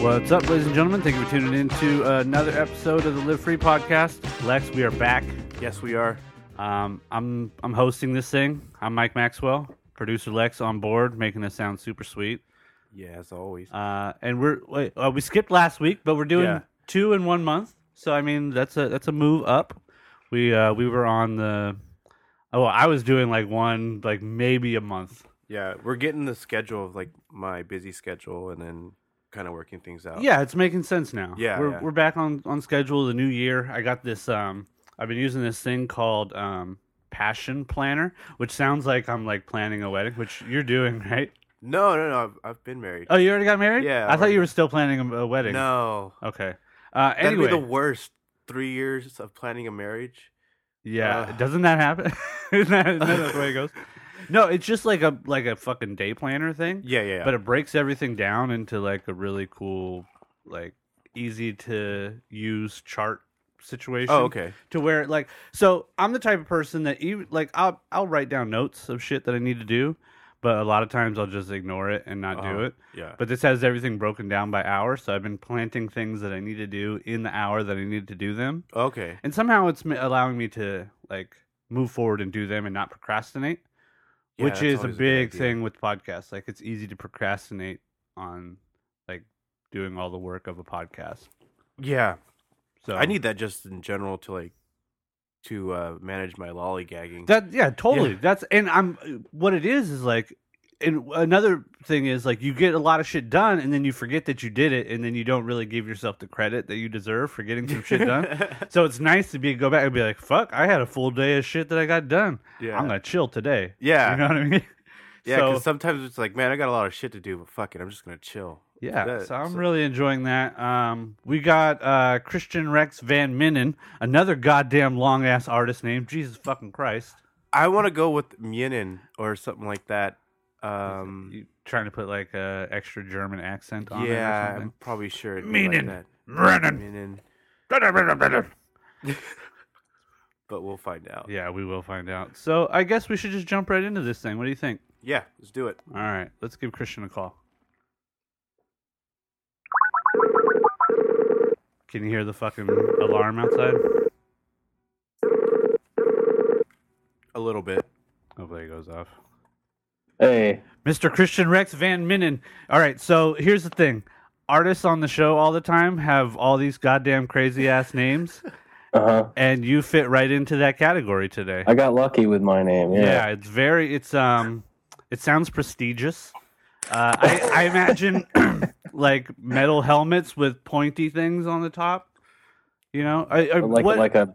What's up, ladies and gentlemen? Thank you for tuning in to another episode of the Live Free podcast. Lex, we are back. Yes, we are. Um, I'm I'm hosting this thing. I'm Mike Maxwell, producer Lex on board, making this sound super sweet. Yeah, as always. Uh, and we're wait, uh, we skipped last week, but we're doing Yeah. two in one month. So I mean, that's a that's a move up. We uh, we were on the oh, I was doing like one like maybe a month. yeah, we're getting the schedule of like my busy schedule and then kind of working things out. Yeah, it's making sense now. Yeah, we're yeah. we're back on on schedule. The new year. I got this. Um, I've been using this thing called um Passion Planner, which sounds like I'm like planning a wedding, which you're doing, right? No, no, no. I've, I've been married. Oh, you already got married? Yeah, I thought you were still planning a, wedding. no. Okay. Uh, That'd anyway, be the worst three years of planning a marriage. yeah. Ugh. Doesn't that happen? isn't, that, isn't that the way it goes? No, it's just like a like a fucking day planner thing. Yeah, yeah. yeah. but it breaks everything down into like a really cool like easy to use chart situation oh, okay. to where like so i'm the type of person that even like i'll i'll write down notes of shit that i need to do but a lot of times i'll just ignore it and not do Uh-huh. it Yeah. but this has everything broken down by hour so i've been planting things that i need to do in the hour that i need to do them Okay. and somehow it's allowing me to like move forward and do them and not procrastinate Yeah, which is a big idea. thing with podcasts like it's easy to procrastinate on like doing all the work of a podcast Yeah. so I need that just in general to like to uh manage my lollygagging. that yeah totally Yeah. that's and i'm what it is is like and another thing is like you get a lot of shit done and then you forget that you did it and then you don't really give yourself the credit that you deserve for getting some shit done so it's nice to be go back and be like fuck i had a full day of shit that i got done yeah. i'm gonna chill today yeah. you know what i mean yeah, so- because sometimes it's like, man, I got a lot of shit to do, but fuck it, I'm just gonna chill. Yeah, That- so I'm so- really enjoying that. Um, we got uh, Christian Rex Van Minnen, another goddamn long ass artist name. Jesus fucking Christ! I want to go with Myenin or something like that. Um, you trying to put like a extra German accent on yeah, it or I'm probably sure. Myenin. like that. Brennan. But we'll find out. Yeah, we will find out. So I guess we should just jump right into this thing. What do you think? Yeah, let's do it. All right, let's give Christian a call. Can you hear the fucking alarm outside? A little bit. Hopefully it goes off. Hey, Mr. Christian Rex Van Minnen. All right, so here's the thing. Artists on the show all the time have all these goddamn crazy ass names, uh huh. and you fit right into that category today. I got lucky with my name. yeah. Yeah. it's very it's um it sounds prestigious. Uh, I, I imagine like metal helmets with pointy things on the top. You know, I, I, like what, like a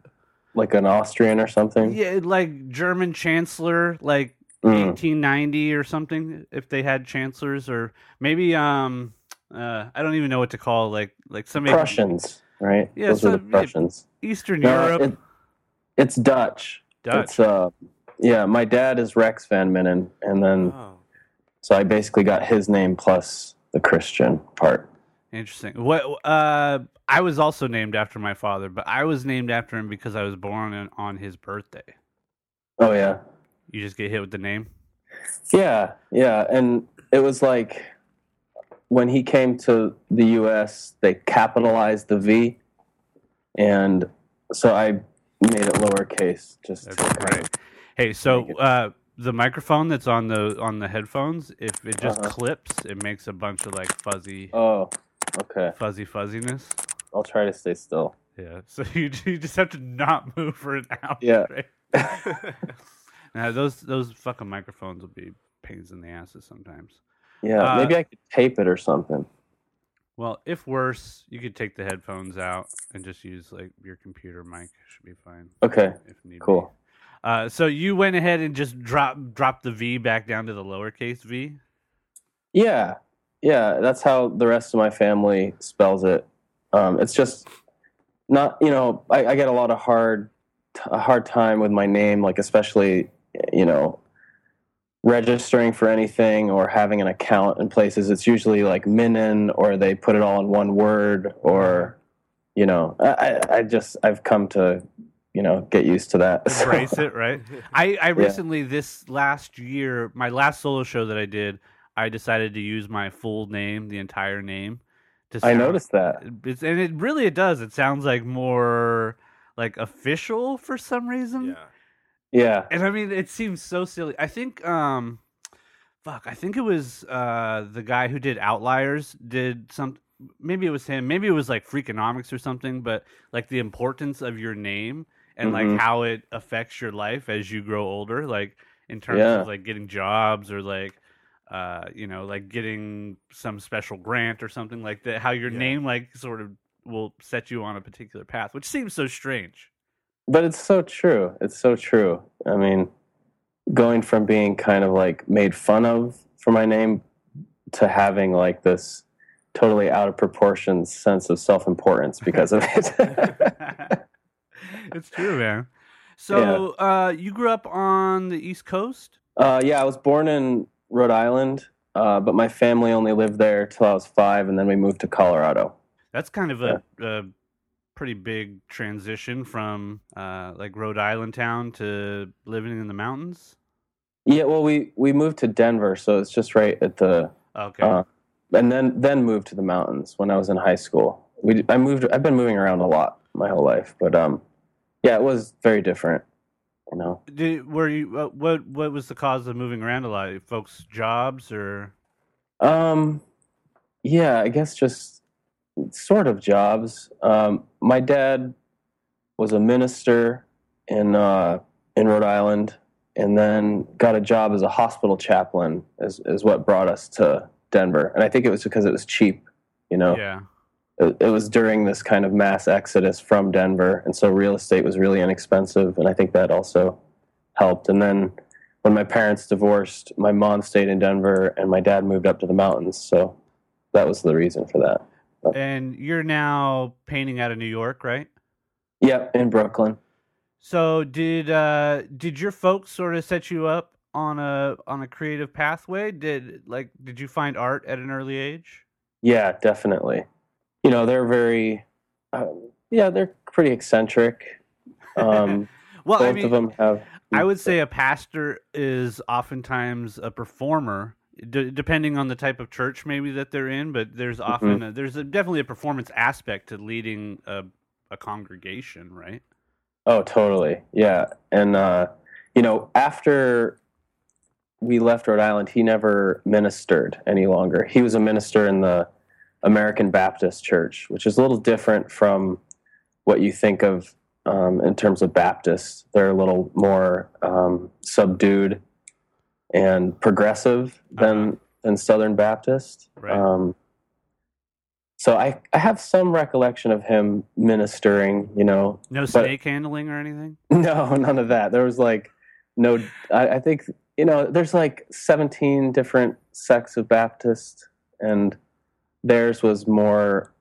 like an Austrian or something. yeah, like German chancellor, like Mm. 1890 or something if they had chancellors or maybe um uh I don't even know what to call like like some Prussians, right? Yeah, Those are so- the Prussians. Eastern No, Europe it- it's Dutch. Dutch It's uh, yeah. My dad is Rex Van Minnen, and then Oh, so I basically got his name plus the Christian part. interesting what uh I was also named after my father but I was named after him because I was born on his birthday Oh yeah, you just get hit with the name yeah, yeah. And it was like when he came to the U.S., they capitalized the V, and so I made it lowercase just That's to kind of- great. hey so uh the microphone that's on the on the headphones if it just Uh-huh. clips it makes a bunch of like fuzzy Oh, okay. fuzzy fuzziness I'll try to stay still. yeah so you, you just have to not move for an hour Yeah. right? Now those those fucking microphones will be pains in the asses sometimes. Yeah, Uh, maybe I could tape it or something. Well, if worse, you could take the headphones out and just use like your computer mic. Should be fine Okay, if need be. cool. Uh, so you went ahead and just drop drop the V back down to the lowercase v. Yeah, yeah, that's how the rest of my family spells it. Um, it's just not, you know, I, I get a lot of hard, a hard time with my name, like especially, you know, registering for anything or having an account in places. It's usually like Minin, or they put it all in one word, or, you know, I, I- I just I've come to, you know, get used to that. So- Embrace it, right? I, I recently this last year, my last solo show that I did, I decided to use my full name, the entire name, To I noticed that. It's, and it really it does. It sounds like more like official for some reason. Yeah. Yeah. And I mean, it seems so silly. I think, um, fuck, I think it was uh the guy who did Outliers did some. Maybe it was him. Maybe it was like Freakonomics or something. But like the importance of your name and Mhm. like how it affects your life as you grow older, like in terms Yeah. of like getting jobs or like. Uh, you know, like getting some special grant or something like that. How your Yeah. name, like, sort of will set you on a particular path, which seems so strange. But it's so true. It's so true. I mean, going from being kind of like made fun of for my name to having like this totally out of proportion sense of self importance because of it. it's true, man. So, uh, you grew up on the East Coast? uh, yeah, I was born in Rhode Island, uh, but my family only lived there till I was five, and then we moved to Colorado. That's kind of a, a pretty big transition from uh, like Rhode Island town to living in the mountains. Yeah, well, we we moved to Denver, so it's just right at the Okay. Uh, and then then moved to the mountains when I was in high school. We I moved. I've been moving around a lot my whole life, but um, yeah, it was very different. You know, Did, were you uh, what? What was the cause of moving around a lot? Folks' jobs or? um, yeah, I guess just sort of jobs. Um, my dad was a minister in uh, in Rhode Island, and then got a job as a hospital chaplain. Is is what brought us to Denver, and I think it was because it was cheap. You know, Yeah. it, it was during this kind of mass exodus from Denver, and so real estate was really inexpensive, and I think that also helped. And then when my parents divorced, my mom stayed in Denver, and my dad moved up to the mountains. So that was the reason for that. And you're now painting out of New York, right? Yep, in Brooklyn. So did uh did your folks sort of set you up on a on a creative pathway? Did like did you find art at an early age? Yeah, definitely. You know, they're very, um, yeah, they're pretty eccentric. Um, well, both I mean, of them have. I would say a pastor is oftentimes a performer, d- depending on the type of church maybe that they're in. But there's often a, there's a, definitely a performance aspect to leading a, a congregation, right? Oh, totally. Yeah. And, uh, you know, after we left Rhode Island, he never ministered any longer. He was a minister in the American Baptist Church, which is a little different from what you think of um, in terms of Baptists. They're a little more um, subdued and progressive than, Uh-huh. than Southern Baptist. Right. Um, so I, I have some recollection of him ministering, you know, No snake handling or anything. no, none of that. There was like no. I, I think you know. There's like 17 different sects of Baptist, and theirs was more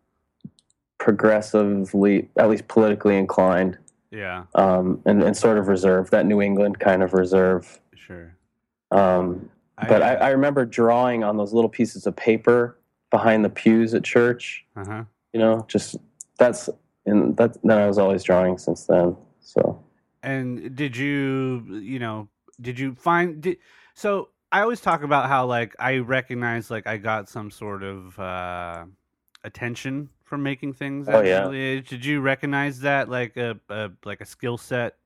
progressively, at least politically inclined, Yeah, um, and and sort of reserved. That New England kind of reserve. sure. Um, but I, I remember drawing on those little pieces of paper behind the pews at church. uh huh. You know, just that's and that. Then I was always drawing since then. So. And did you, you know, did you find did so I always talk about how like I recognize like I got some sort of uh attention from making things at Oh, yeah. early age. Did you recognize that like a, a like a skill set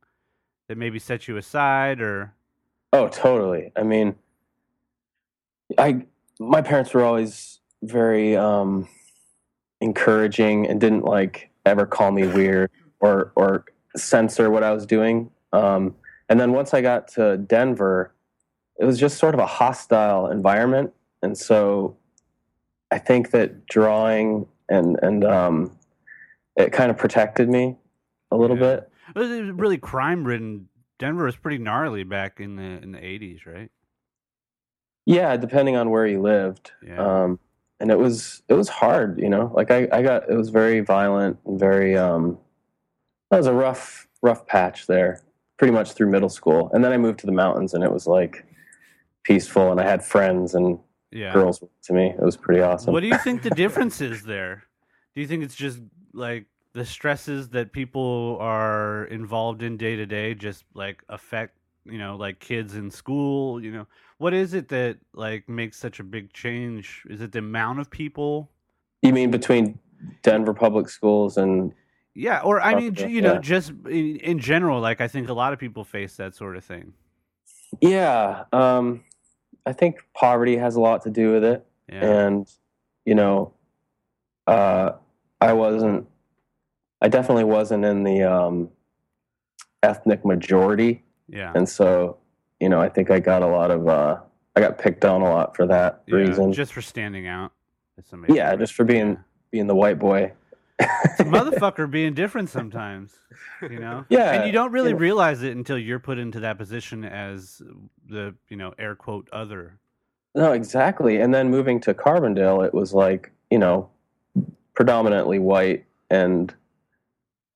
that maybe set you aside or Oh, totally. I mean, I my parents were always very um, encouraging and didn't like ever call me weird or or censor what I was doing. Um, and then once I got to Denver, it was just sort of a hostile environment, and so I think that drawing and and um, it kind of protected me a little Yeah. bit. it was, it was really crime ridden Denver was pretty gnarly back in the in the 80s, right? Yeah, depending on where you lived. Yeah. Um, and it was it was hard, you know. Like I, I got it was very violent and very um that was a rough rough patch there, pretty much through middle school. And then I moved to the mountains and it was like peaceful and I had friends and Yeah. girls to me. It was pretty awesome. What do you think the difference is there? Do you think it's just like the stresses that people are involved in day to day just like affect, you know, like kids in school, you know? What is it that like makes such a big change? Is it the amount of people You mean between Denver public schools and Yeah, or I mean, you know, yeah. just in, in general, like I think a lot of people face that sort of thing. yeah, um, I think poverty has a lot to do with it. Yeah, and you know uh i wasn't i definitely wasn't in the um ethnic majority yeah, and so you know i think i got a lot of uh i got picked on a lot for that yeah, reason just for standing out. yeah just for being being the white boy It's a motherfucker being different sometimes, you know. Yeah, and you don't really yeah. realize it until you're put into that position as the you know air quote other. no exactly and then moving to carbondale it was like you know predominantly white and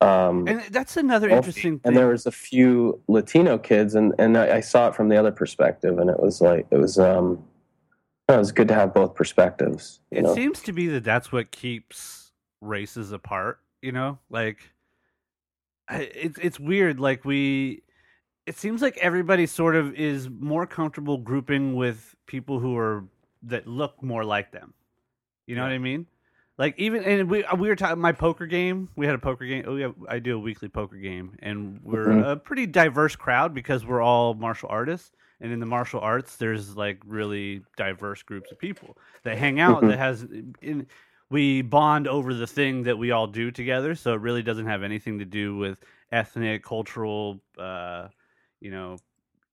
um And that's another wealthy. interesting thing. and there was a few Latino kids, and and I, I saw it from the other perspective, and it was like it was um, it was good to have both perspectives. It know, seems to be that that's what keeps races apart you know like it's it's weird like we it seems like everybody sort of is more comfortable grouping with people who are that look more like them you know what i mean like even and we we were talking my poker game we had a poker game oh yeah i do a weekly poker game and we're Mhm. a pretty diverse crowd because we're all martial artists and in the martial arts there's like really diverse groups of people that hang out Mhm. that has in we bond over the thing that we all do together so it really doesn't have anything to do with ethnic cultural uh you know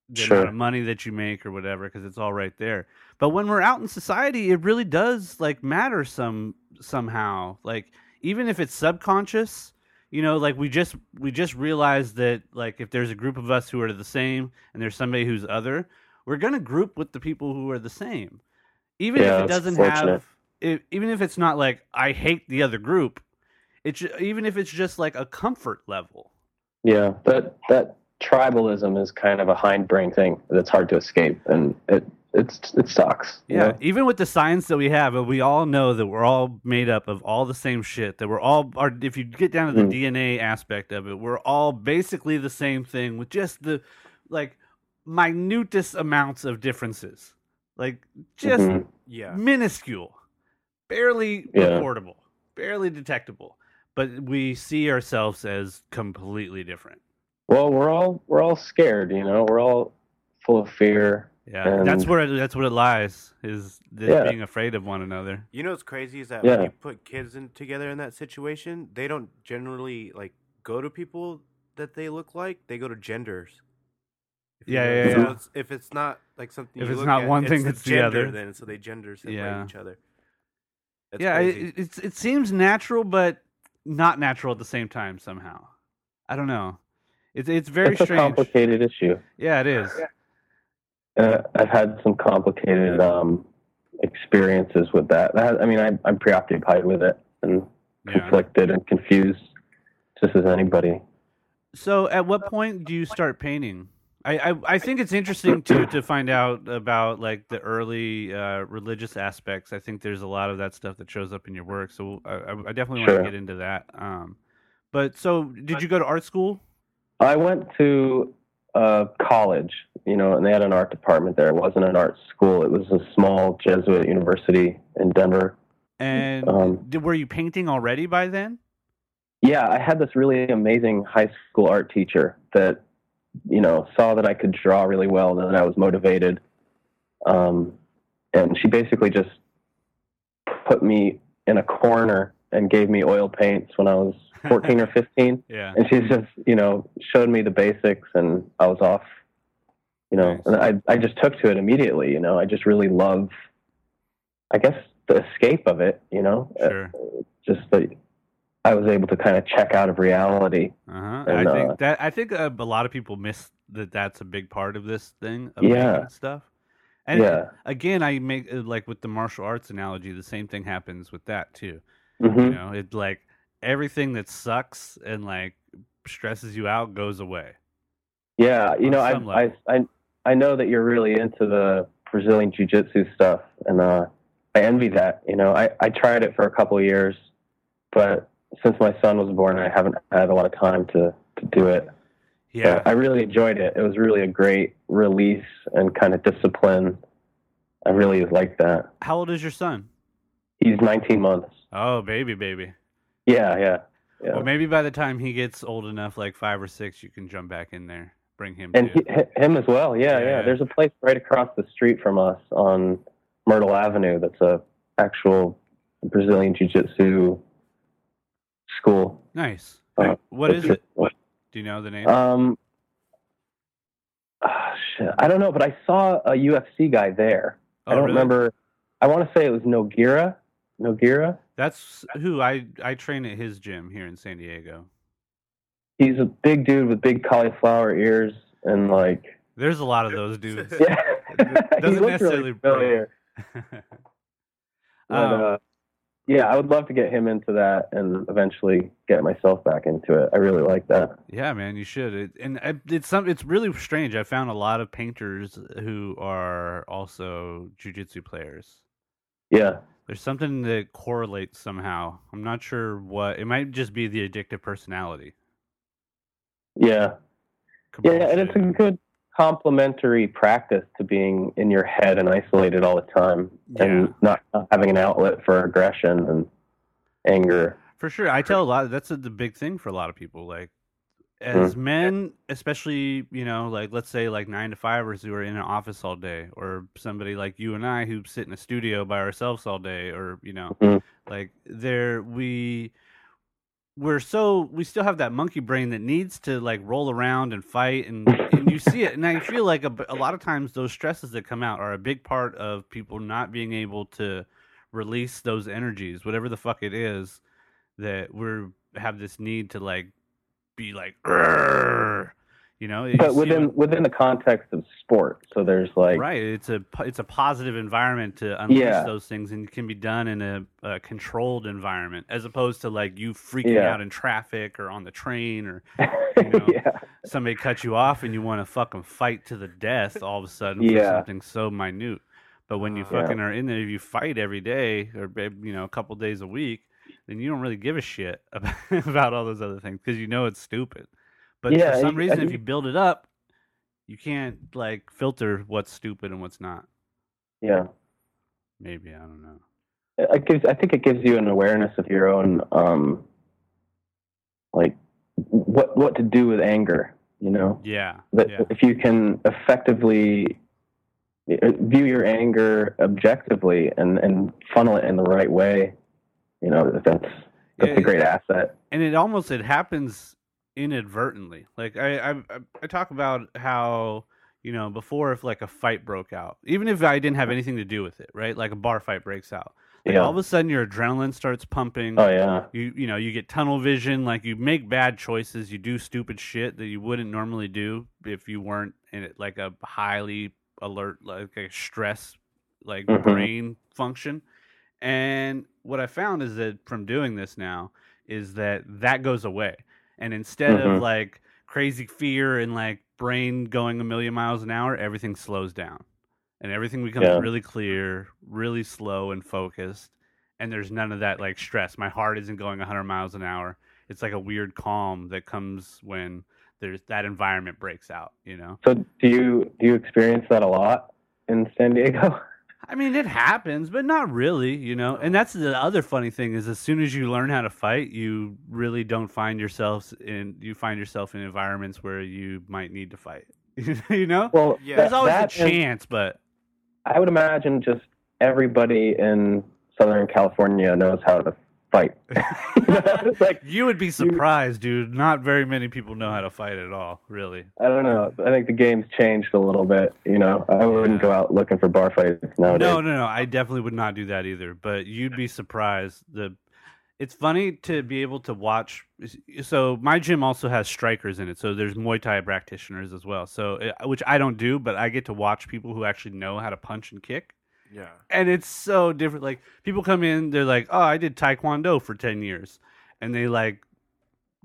the Sure. amount of money that you make or whatever because it's all right there. But when we're out in society it really does like matter some somehow. Like even if it's subconscious you know like we just we just realize that like if there's a group of us who are the same and there's somebody who's other we're going to group with the people who are the same. Even Yeah, if it doesn't have it, even if it's not like i hate the other group it's even if it's just like a comfort level. Yeah, that that tribalism is kind of a hindbrain thing that's hard to escape, and it it's it sucks. you Yeah, know? even with the science that we have, we all know that we're all made up of all the same shit. That we're all are. If you get down to the Mm. DNA aspect of it, we're all basically the same thing with just the like minutest amounts of differences, like just Mhm. Yeah. minuscule, barely Yeah. reportable, barely detectable. But we see ourselves as completely different. Well, we're all we're all scared. You know, we're all full of fear. Yeah, that's where it, that's what it lies is this Yeah. being afraid of one another. You know what's crazy is that Yeah. when you put kids in together in that situation, they don't generally like go to people that they look like. They go to genders. If you Yeah, know- yeah, so yeah. It's, if it's not like something, If you it's look not at, one thing, a it's the gender, other. Then so they gender separate Yeah. each other. That's yeah, crazy. it, it's it seems natural, but not natural at the same time. Somehow, I don't know. It's it's very it's a strange. complicated issue. Yeah, it is. Uh, I've had some complicated um, experiences with that. that I mean, I, I'm preoccupied with it and Yeah. conflicted and confused, just as anybody. So, at what point do you start painting? I, I, I think it's interesting to to find out about like the early uh, religious aspects. I think there's a lot of that stuff that shows up in your work. So I, I I definitely want to get into that. Um, but so did you go to art school? I went to uh, college, you know, and they had an art department there. It wasn't an art school. It was a small Jesuit university in Denver. And Um, did, were you painting already by then? Yeah, I had this really amazing high school art teacher that, you know, saw that I could draw really well and that I was motivated. Um, and she basically just put me in a corner and gave me oil paints when I was 14 or 15. Yeah. And she just, you know, showed me the basics and I was off, you know, Nice. and I, I just took to it immediately, you know, I just really love, I guess, the escape of it, you know, Uh, Sure. just that I was able to kind of check out of reality. Uh-huh. And, I think uh, that I think uh, a lot of people miss that. That's a big part of this thing. Of Yeah. stuff. And yeah. again, I make uh, like with the martial arts analogy, the same thing happens with that too. hmm You know, it's like everything that sucks and like stresses you out goes away. Yeah. You know, I, I. I, I know that you're really into the Brazilian Jiu Jitsu stuff and, uh, I envy that. You know, I, I tried it for a couple of years, but since my son was born, I haven't had a lot of time to, to do it. Yeah. But I really enjoyed it. It was really a great release and kind of discipline. I really like that. How old is your son? He's 19 months. Oh, baby, baby. Yeah, yeah, yeah. Well, maybe by the time he gets old enough, like five or six, you can jump back in there, bring him. and he, him as well. Yeah, Yeah, yeah. There's a place right across the street from us on Myrtle Avenue that's a actual Brazilian Jiu-Jitsu school. nice. Uh, what is it? Do you know the name? Um, ah, shit, I don't know, but I saw a UFC guy there. oh, I don't really? remember. I want to say it was Nogueira. Nogueira. That's who I I train at his gym here in San Diego. He's a big dude with big cauliflower ears and like There's a lot of those dudes. yeah. Doesn't necessarily really familiar. But, Um, uh, yeah, I would love to get him into that and eventually get myself back into it. I really like that. Yeah, man, you should. It, and I- it's some. It's really strange. I found a lot of painters who are also jujitsu players. Yeah. There's something that correlates somehow. I'm not sure what. It might just be the addictive personality. Yeah. Yeah, and it's a good complementary practice to being in your head and isolated all the time and not not having an outlet for aggression and anger. For sure, I tell a lot. That's a, the big thing for a lot of people. Like, as Hmm. men, especially, you know, like let's say like nine to fivers who are in an office all day, or somebody like you and I who sit in a studio by ourselves all day, or you know, Mhm. like there we we're so we still have that monkey brain that needs to like roll around and fight and, and you see it and i feel like a, a lot of times those stresses that come out are a big part of people not being able to release those energies whatever the fuck it is that we're have this need to like be like you know But within what- within the context of sport. So there's like right it's a it's a positive environment to unleash Yeah. those things and it can be done in a, a controlled environment as opposed to like you freaking Yeah. out in traffic or on the train or you know, yeah. somebody cut you off and you want to fucking fight to the death all of a sudden for something so minute but when you Uh, fucking are in there if you fight every day or you know a couple days a week then you don't really give a shit about, about all those other things because you know it's stupid. But Yeah, for some reason I if you build it up you can't like filter what's stupid and what's not. Yeah. maybe i don't know. It gives i think it gives you an awareness of your own um like what what to do with anger you know? Yeah that yeah. if you can effectively uh, view your anger objectively and and funnel it in the right way you know that's that's Yeah, a great asset and it almost it happens inadvertently. Like I, I I- talk about how you know before if like a fight broke out, even if I didn't have anything to do with it, right? Like a bar fight breaks out, like yeah all of a sudden your adrenaline starts pumping. oh yeah You you know you get tunnel vision, like you make bad choices, you do stupid shit that you wouldn't normally do if you weren't in it like a highly alert like a stress like Mhm. brain function. And what I found is that from doing this now is that that goes away. And instead of Mhm. like crazy fear and like brain going a million miles an hour, everything slows down. And everything becomes Yeah. really clear, really slow and focused. And there's none of that like stress. My heart isn't going 100 miles an hour. It's like a weird calm that comes when there's that environment breaks out, you know? so do you do you experience that a lot in san diego I mean, it happens, but not really, you know. And that's the other funny thing is, as soon as you learn how to fight, you really don't find yourself in. You find yourself in environments where you might need to fight. you know, well Yeah. there's always a that and- chance, but I would imagine just everybody in Southern California knows how to fight. like you would be surprised, dude. Not very many people know how to fight at all, really. I don't know. I think the game's changed a little bit. You know, I wouldn't Yeah. go out looking for bar fights nowadays. No, no, no. I definitely would not do that either. But you'd be surprised. The it's funny to be able to watch. So my gym also has strikers in it. So there's Muay Thai practitioners as well. So uh, which I don't do, but I get to watch people who actually know how to punch and kick. Yeah. And it's so different. Like people come in, they're like, "Oh, I did Taekwondo for ten years," and they like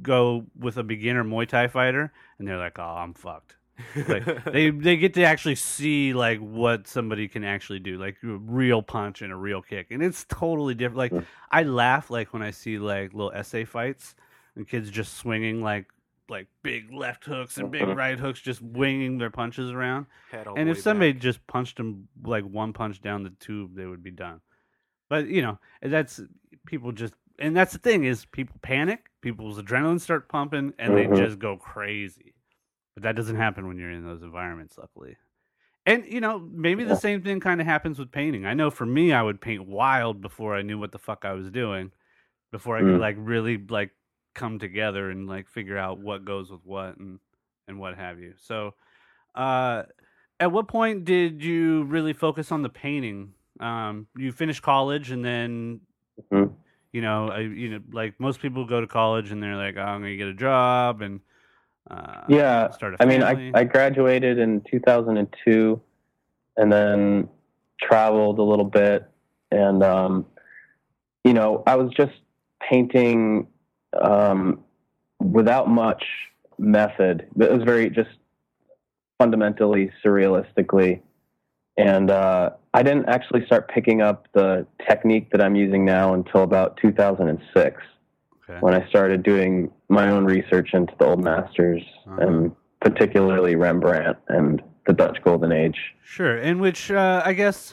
go with a beginner Muay Thai fighter, and they're like, "Oh, I'm fucked." like they they get to actually see like what somebody can actually do like a real punch and a real kick and it's totally different like Mm. i laugh like when i see like little essay fights and kids just swinging like like big left hooks and big Mhm. right hooks just winging their punches around Head all and the if way somebody back. just punched them like one punch down the tube they would be done but you know that's people just and that's the thing is people panic people's adrenaline start pumping and Mhm. they just go crazy but that doesn't happen when you're in those environments luckily and you know maybe the same thing kind of happens with painting i know for me i would paint wild before i knew what the fuck i was doing before i could Mm. like really like come together and like figure out what goes with what and and what have you so uh at what point did you really focus on the painting um you finished college and then Mhm. you know I, you know like most people go to college and they're like oh, i'm gonna get a job and uh Yeah, start a I mean. I, mean I graduated in 2002 and then traveled a little bit. And, um, you know, I was just painting um, without much method. It was very just fundamentally surrealistically. And uh, I didn't actually start picking up the technique that I'm using now until about 2006 okay. when I started doing my own research into the old masters Uh-huh. and particularly Rembrandt and the Dutch Golden Age. Sure, in which uh, I guess,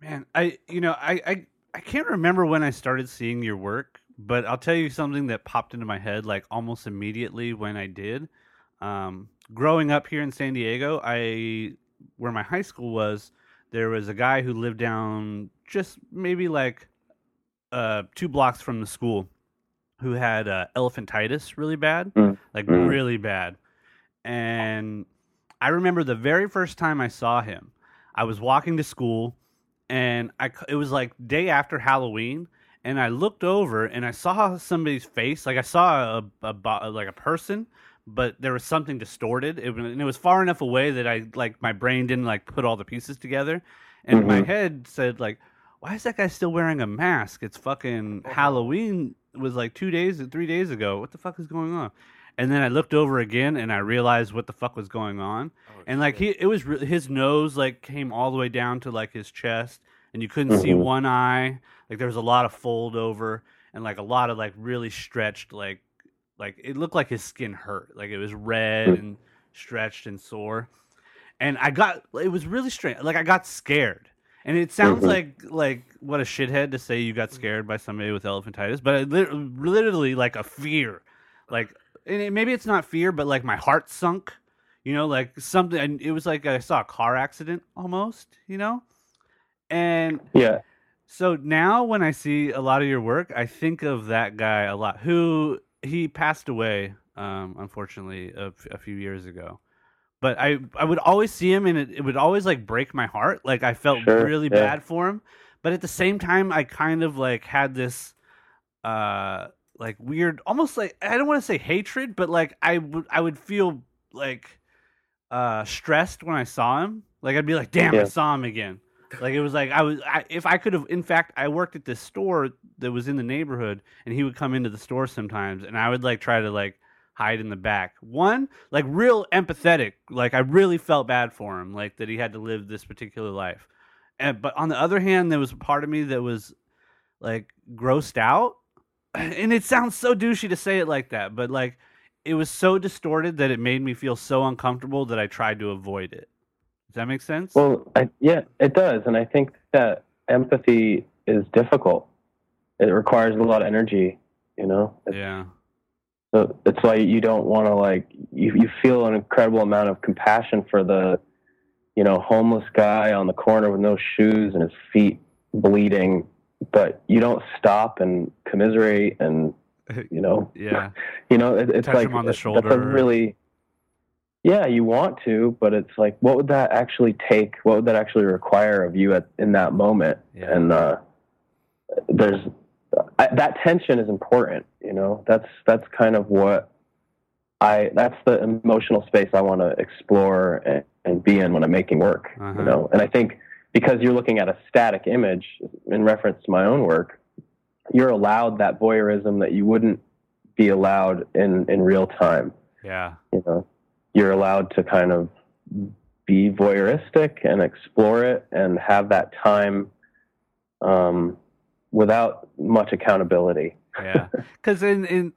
man, I you know I, I I can't remember when I started seeing your work, but I'll tell you something that popped into my head like almost immediately when I did. Um, growing up here in San Diego, I where my high school was, there was a guy who lived down just maybe like uh, two blocks from the school, who had uh, elephantitis really bad, Mm. like Mm. really bad, and I remember the very first time I saw him, I was walking to school, and I it was like day after Halloween, and I looked over and I saw somebody's face, like I saw a, a like a person, but there was something distorted, it, was- and it was far enough away that I like my brain didn't like put all the pieces together, and my Mhm. head said like, why is that guy still wearing a mask? It's fucking Halloween was like two days, three days ago. What the fuck is going on? And then I looked over again and I realized what the fuck was going on Oh, and like he it was re- his nose like came all the way down to like his chest and you couldn't see Mhm. one eye like there was a lot of fold over and like a lot of like really stretched like like it looked like his skin hurt. Like it was red Mm. and stretched and sore. And i got it was really strange. Like i got scared. And it sounds Mhm. like like what a shithead to say you got scared by somebody with elephantitis but it lit- literally like a fear. Like and it, maybe it's not fear but like my heart sunk you know like something and it was like i saw a car accident almost you know? And Yeah. So now when i see a lot of your work i think of that guy a lot who he passed away um unfortunately a, f- a few years ago. But i i would always see him and it, it would always like break my heart. Like i felt Sure, really yeah. bad for him. But at the same time i kind of like had this uh like weird almost like i don't want to say hatred but like i would i would feel like uh stressed when i saw him. Like i'd be like damn i Yeah. saw him again like it was like i was I, if i could have in fact i worked at this store that was in the neighborhood and he would come into the store sometimes and i would like try to like hide in the back. One like real empathetic like i really felt bad for him like that he had to live this particular life. And but on the other hand there was a part of me that was like grossed out. And it sounds so douchey to say it like that but like it was so distorted that it made me feel so uncomfortable that i tried to avoid it that make sense Well, I, yeah, it does. And I think that empathy is difficult. It requires a lot of energy, you know? It's, yeah So it's why you don't want to like you you feel an incredible amount of compassion for the you know homeless guy on the corner with no shoes and his feet bleeding, but you don't stop and commiserate and you know yeah you know it, it's Touch like him on the that's a really yeah you want to but it's like what would that actually take? What would that actually require of you at in that moment? Yeah. and uh there's I, that tension is important you know? That's that's kind of what i that's the emotional space i want to explore and, and be in when i'm making work Uh-huh. you know? And i think because you're looking at a static image in reference to my own work you're allowed that voyeurism that you wouldn't be allowed in in real time. Yeah. You know you're allowed to kind of be voyeuristic and explore it and have that time um, without much accountability yeah because in in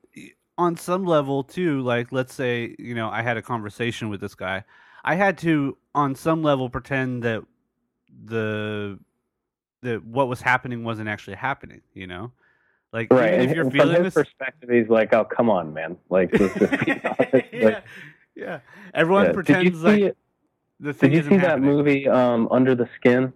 on some level too like let's say you know i had a conversation with this guy i had to on some level pretend that the that what was happening wasn't actually happening. You know, like right. if you're from feeling his this, perspective, he's like, "Oh, come on, man! Like, be yeah, Like, yeah. Everyone yeah. pretends you like the thing Did you isn't see that happening. movie, um, Under the Skin?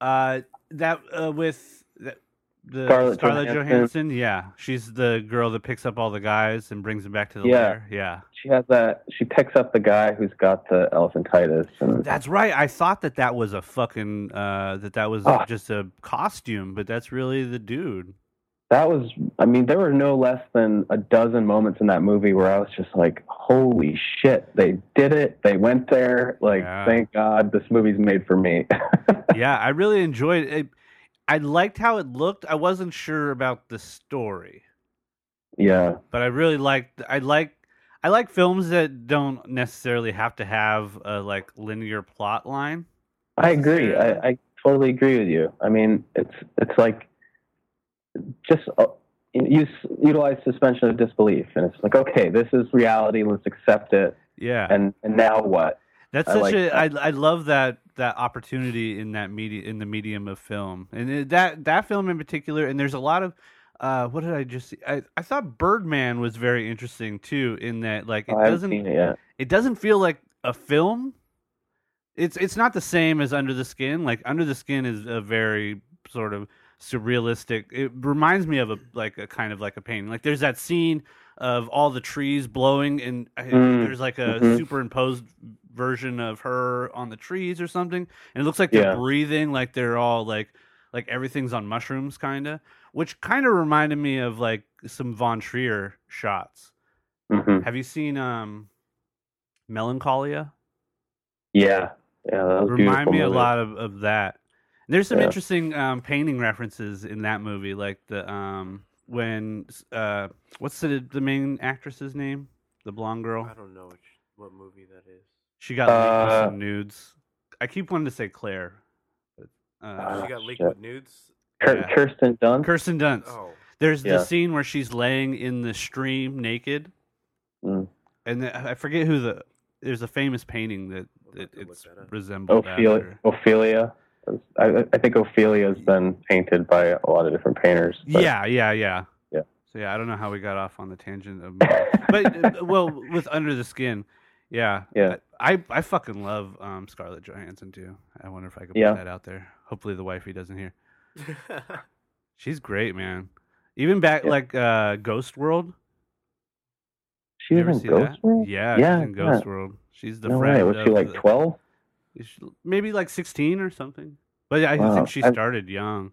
Uh, that uh, with the, the Scarlett Scarlett Johansson. Johansson. Yeah, she's the girl that picks up all the guys and brings them back to the Yeah. lair. Yeah, She has that. She picks up the guy who's got the elephantitis, and that's right. I thought that that was a fucking uh, that that was Ah. just a costume, but that's really the dude. That was. I mean, there were no less than a dozen moments in that movie where I was just like, "Holy shit! They did it! They went there! Like, Yeah. thank God this movie's made for me." yeah, I really enjoyed it. I liked how it looked. I wasn't sure about the story. yeah, but I really like I like I like films that don't necessarily have to have a like linear plot line. I agree. I, I totally agree with you. I mean, it's it's like just uh, use utilize suspension of disbelief, and it's like, okay, this is reality. Let's accept it. Yeah, And and now what? that's I such like a I I love that that opportunity in that media in the medium of film and that that film in particular. And there's a lot of uh, what did I just see? I, I thought Birdman was very interesting too. In that like it Oh, doesn't it it doesn't feel like a film. It's it's not the same as Under the Skin. Like Under the Skin is a very sort of surrealistic. It reminds me of a like a kind of like a painting. Like there's that scene of all the trees blowing, and I- Mm, there's like a mhm. superimposed version of her on the trees or something, and it looks like they're Yeah. breathing, like they're all like like everything's on mushrooms, kind of. Which kind of reminded me of like some Von Trier shots. hmm Have you seen um Melancholia? Yeah, yeah. That was Remind me a lot of, of that. And there's some Yeah. interesting um, painting references in that movie, like the um when uh what's the the main actress's name? The blonde girl. I don't know which what movie that is. She got leaked with Uh, some nudes. I keep wanting to say Claire. But, uh, Uh, she got leaked shit. with nudes. Yeah. Kirsten Dunst. Kirsten Dunst. Oh, There's Yeah. the scene where she's laying in the stream naked, Mm. and the, I forget who the. There's a famous painting that, We'll that have to it's that resembled Ophelia. after. Ophelia. I, I think Ophelia's been painted by a lot of different painters. but- Yeah, yeah, yeah. Yeah. So yeah, I don't know how we got off on the tangent of, but uh, well, with Under the Skin, yeah, Yeah. I I fucking love um, Scarlett Johansson too. I wonder if I could put Yeah. that out there. Hopefully, the wifey doesn't hear. She's great, man. Even back Yeah. like uh, Ghost World. she You was in Ghost that? World? Yeah, Yeah, she's in Ghost World. She's the no friend. way. Was she of like the- twelve? Maybe like sixteen or something. But I Wow. think she started young.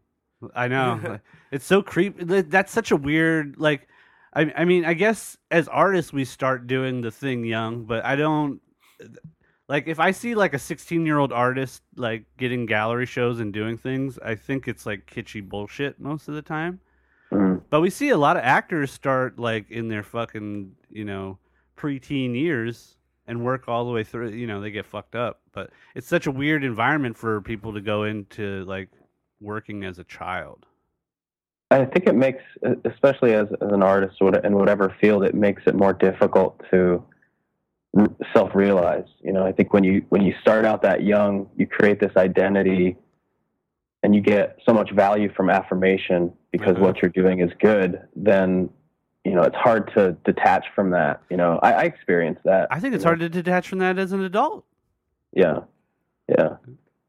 I know. It's so creepy. That's such a weird like. I I mean, I guess as artists we start doing the thing young, but I don't like if I see like a 16 year old artist like getting gallery shows and doing things. I think it's like kitschy bullshit most of the time. Mm. But we see a lot of actors start like in their fucking, you know, preteen years and work all the way through. You know, they get fucked up. But it's such a weird environment for people to go into like working as a child. I think it makes, especially as, as an artist or in whatever field, it makes it more difficult to self realize. You know, I think when you when you start out that young, you create this identity, and you get so much value from affirmation because Mhm. what you're doing is good. Then, you know, it's hard to detach from that. You know, I, I experienced that. I think it's know? hard to detach from that as an adult. Yeah, yeah.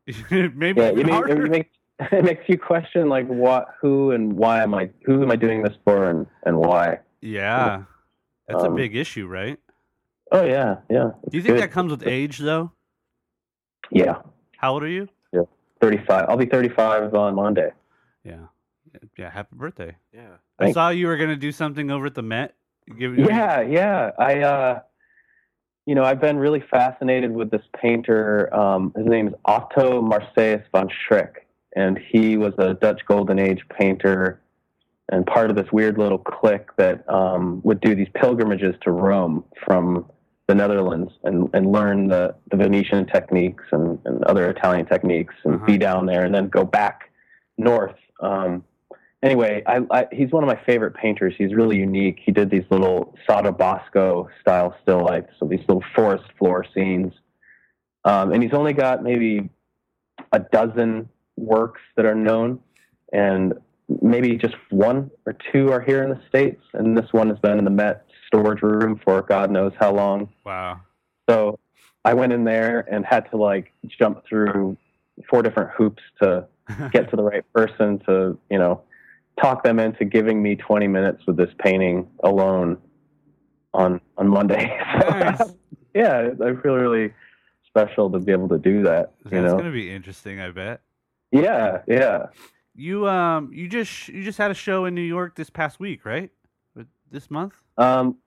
Maybe yeah, harder. it makes it makes you question like what, who, and why am I? Who am I doing this for, and and why? yeah, that's a Um, big issue, right? Oh yeah, yeah. Do you think good. that comes with age, though? Yeah, How old are you? Yeah, thirty-five. I'll be thirty-five on Monday. Yeah, yeah. Happy birthday! yeah. I saw you were gonna do something over at the Met. Give, Yeah, yeah. I, uh, you know, I've been really fascinated with this painter. Um, his name is Otto Marseus von Schrieck, and he was a Dutch Golden Age painter and part of this weird little clique that um, would do these pilgrimages to Rome from the Netherlands and, and learn the, the Venetian techniques and, and other Italian techniques and Uh-huh. be down there and then go back north. Um, anyway, I, I, he's one of my favorite painters. He's really unique. He did these little sottobosco style still lifes, so these little forest floor scenes. Um, and he's only got maybe a dozen works that are known, and maybe just one or two are here in the states, and this one has been in the Met storage room for God knows how long. Wow. So I went in there and had to like jump through four different hoops to get to the right person to, you know, talk them into giving me 20 minutes with this painting alone on on Monday. Nice. yeah, I feel really special to be able to do that. That's You know. gonna be interesting. I bet. Yeah, yeah. You um you just you just had a show in New York this past week, right? This month? Um,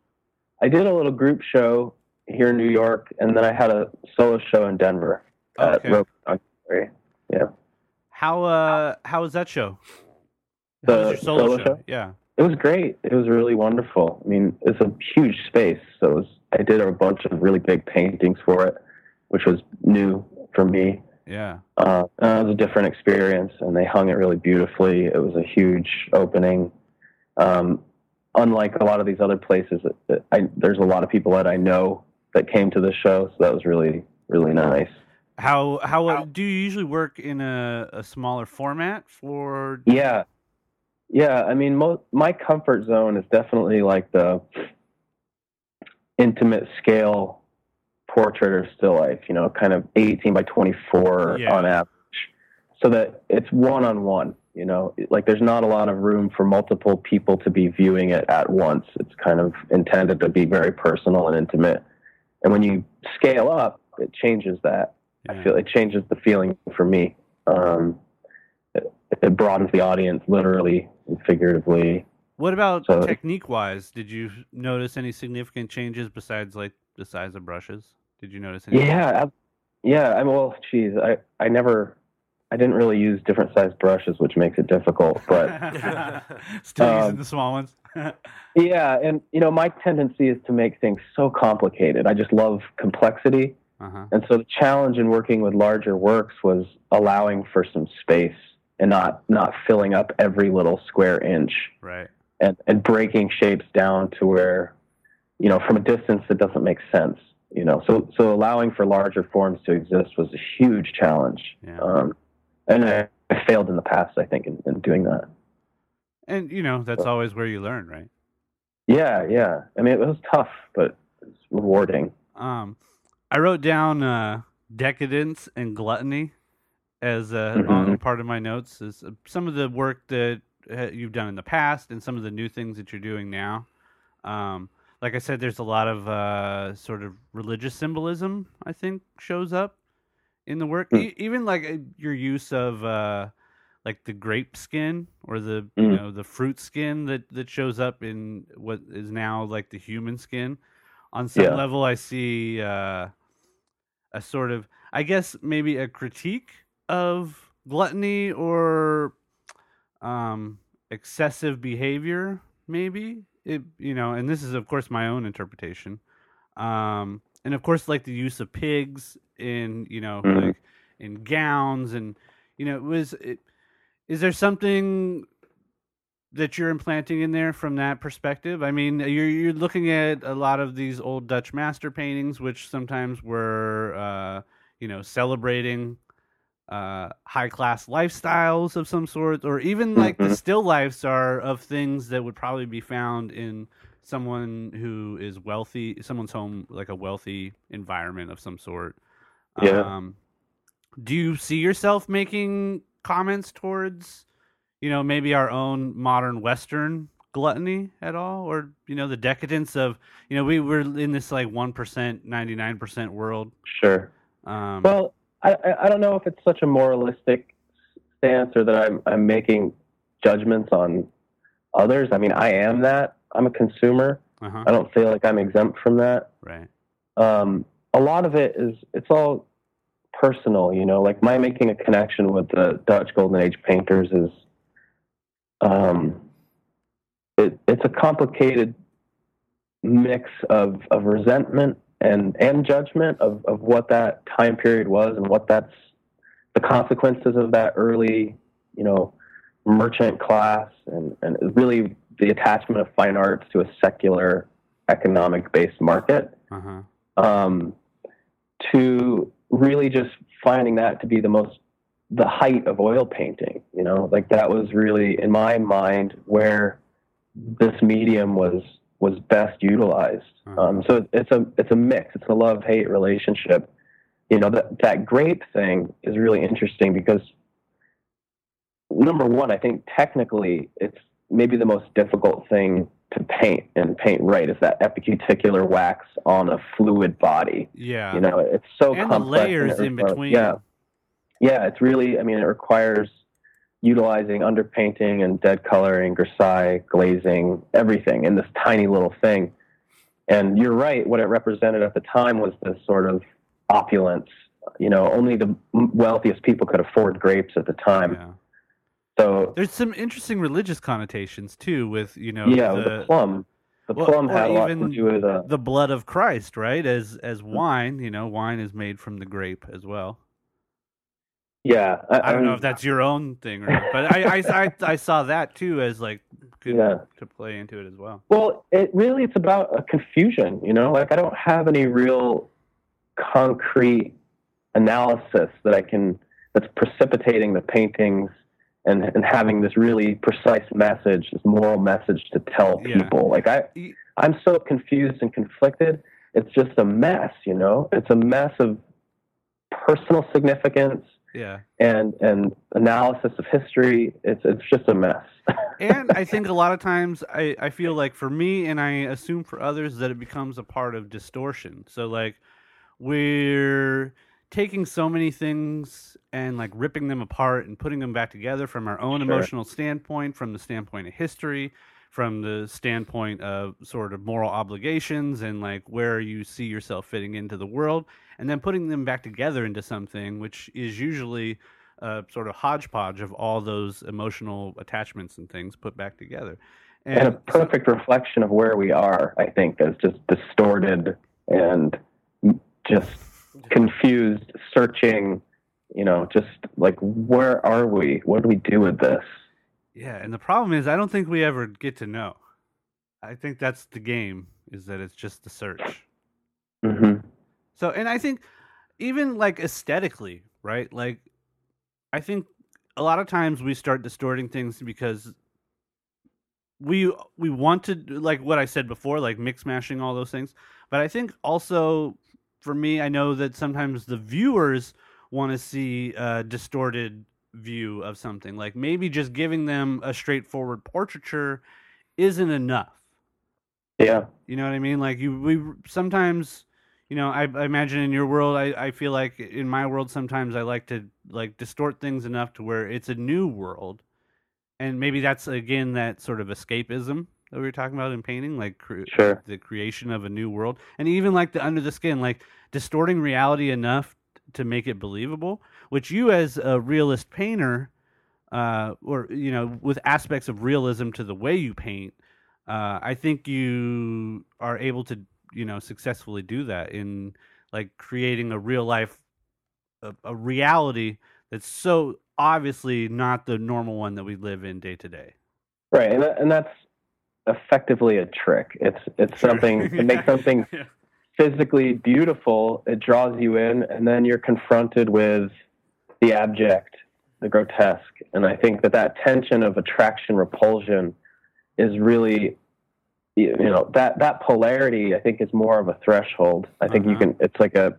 I did a little group show here in New York, and then I had a solo show in Denver at Okay. Rope Gallery. How uh how was that show? The How was solo, solo show? show? Yeah. It was great. It was really wonderful. I mean, it's a huge space, so it was, I did a bunch of really big paintings for it, which was new for me. Yeah. Uh, it was a different experience, and they hung it really beautifully. It was a huge opening. Um, unlike a lot of these other places, I, there's a lot of people that I know that came to the show, so that was really, really nice. How how uh, do you usually work in a, a smaller format for Yeah, yeah. I mean, mo- my comfort zone is definitely like the intimate scale portrait or still life. You know, kind of 18 by 24 Yeah. on average, so that it's one on one. You know, like there's not a lot of room for multiple people to be viewing it at once. It's kind of intended to be very personal and intimate. And when you scale up, it changes that. Yeah. I feel it changes the feeling for me. Um, it, broadens the audience, literally and figuratively. What about So- technique wise? Did you notice any significant changes besides like the size of brushes? Did you notice any? Yeah, I, yeah. I mean, well, geez, I, I never, I didn't really use different sized brushes, which makes it difficult. But Still using Um, the small ones. yeah, and you know, my tendency is to make things so complicated. I just love complexity. uh-huh. And so the challenge in working with larger works was allowing for some space and not not filling up every little square inch Right. and, and breaking shapes down to where, you know, from a distance it doesn't make sense. You know, so so allowing for larger forms to exist was a huge challenge. Yeah. Um, and I, I failed in the past, I think, in, in doing that. And you know that's always where you learn, right? Yeah, yeah. I mean, it was tough, but it's rewarding. Um, I wrote down uh, decadence and gluttony as uh, Mhm. on part of my notes. Is uh, some of the work that uh, you've done in the past and some of the new things that you're doing now. Um, like I said, there's a lot of uh, sort of religious symbolism. I think shows up in the work, Hmm. e- even like uh, your use of uh, like the grape skin or the you Mm. know the fruit skin that that shows up in what is now like the human skin. On some Yeah. level, I see uh, a sort of, I guess, maybe a critique of gluttony or um, excessive behavior. Maybe it, you know, and this is of course my own interpretation. Um, and of course, like the use of pigs in, you know, Mhm. like in gowns, and you know, it was. It, is there something that you're implanting in there from that perspective? I mean, you're you're looking at a lot of these old Dutch master paintings, which sometimes were, uh, you know, celebrating uh, high class lifestyles of some sort, or even like the still lifes are of things that would probably be found in someone who is wealthy, someone's home, like a wealthy environment of some sort. Yeah. Um, do you see yourself making comments towards, you know, maybe our own modern Western gluttony at all, or you know, the decadence of, you know, we were in this like one percent, ninety nine percent world. Sure. Um, Well, I, I- don't know if it's such a moralistic stance or that I'm, I'm making judgments on others. I mean, I am that. I'm a consumer. uh-huh, I don't feel like I'm exempt from that. right, Um, a lot of it is, it's all personal, you know, like my making a connection with the Dutch Golden Age painters is, um, it, it's a complicated mix of, of resentment and, and judgment of, of what that time period was and what that's the consequences of that early, you know, merchant class and, and really the attachment of fine arts to a secular economic based market uh-huh, um, to really just finding that to be the most the height of oil painting. You know, like that was really in my mind where this medium was was best utilized. Uh-huh. Um, so it's a it's a mix. It's a love hate relationship. You know that that grape thing is really interesting because number one, I think technically it's maybe the most difficult thing to paint and paint right is that epicuticular wax on a fluid body. Yeah. You know, it's so and complex. and layers in between. Yeah, yeah, it's really. I mean, it requires utilizing underpainting and dead coloring, grisaille, glazing, everything in this tiny little thing. And you're right. What it represented at the time was this sort of opulence. You know, only the wealthiest people could afford grapes at the time. Yeah. So There's some interesting religious connotations too, with you know yeah, the, the plum. The well, plum had a lot to do with uh, the blood of Christ, right? As as Mm-hmm. wine, you know, wine is made from the grape as well. Yeah. I don't know mean, if that's your own thing or not, but I I, I, I saw that too as like good Yeah. to play into it as well. Well, it really it's about a confusion, you know. Like I don't have any real concrete analysis that I can that's precipitating the paintings and and having this really precise message, this moral message to tell Yeah. people. Like I'm so confused and conflicted. It's just a mess, you know. It's a mess of personal significance Yeah. and and analysis of history. It's it's just a mess. and I think a lot of times I, I feel like for me and I assume for others that it becomes a part of distortion. So like we're taking so many things and like ripping them apart and putting them back together from our own Sure. emotional standpoint, from the standpoint of history, from the standpoint of sort of moral obligations and like where you see yourself fitting into the world, and then putting them back together into something which is usually a sort of hodgepodge of all those emotional attachments and things put back together. and a so- perfect reflection of where we are, I think, is just distorted and just confused, searching, you know, just like, where are we? What do we do with this? Yeah, and the problem is I don't think we ever get to know. I think that's the game is that it's just the search. hmm So, and I think even like aesthetically, right? Like I think a lot of times we start distorting things because we we want to like what I said before, like mix mashing all those things. But I think also for me, I know that sometimes the viewers want to see a distorted view of something. Like maybe just giving them a straightforward portraiture isn't enough. Yeah. You know what I mean? Like you, we sometimes, you know, I, I imagine in your world, I, I feel like in my world, sometimes I like to like distort things enough to where it's a new world, and maybe that's again that sort of escapism that we were talking about in painting, like cre- Sure. the creation of a new world, and even like the under the skin, like distorting reality enough to make it believable. Which you, as a realist painter, uh, or you know, with aspects of realism to the way you paint, uh, I think you are able to, you know, successfully do that in like creating a real life, a, a reality that's so obviously not the normal one that we live in day to day. Right. And, and that's effectively a trick. It's, it's something to make something Yeah. Physically beautiful, it draws you in, and then you're confronted with the abject, the grotesque. And I think that that tension of attraction repulsion is really, you know, that that polarity. I think is more of a threshold. I think you Uh-huh. can. It's like a.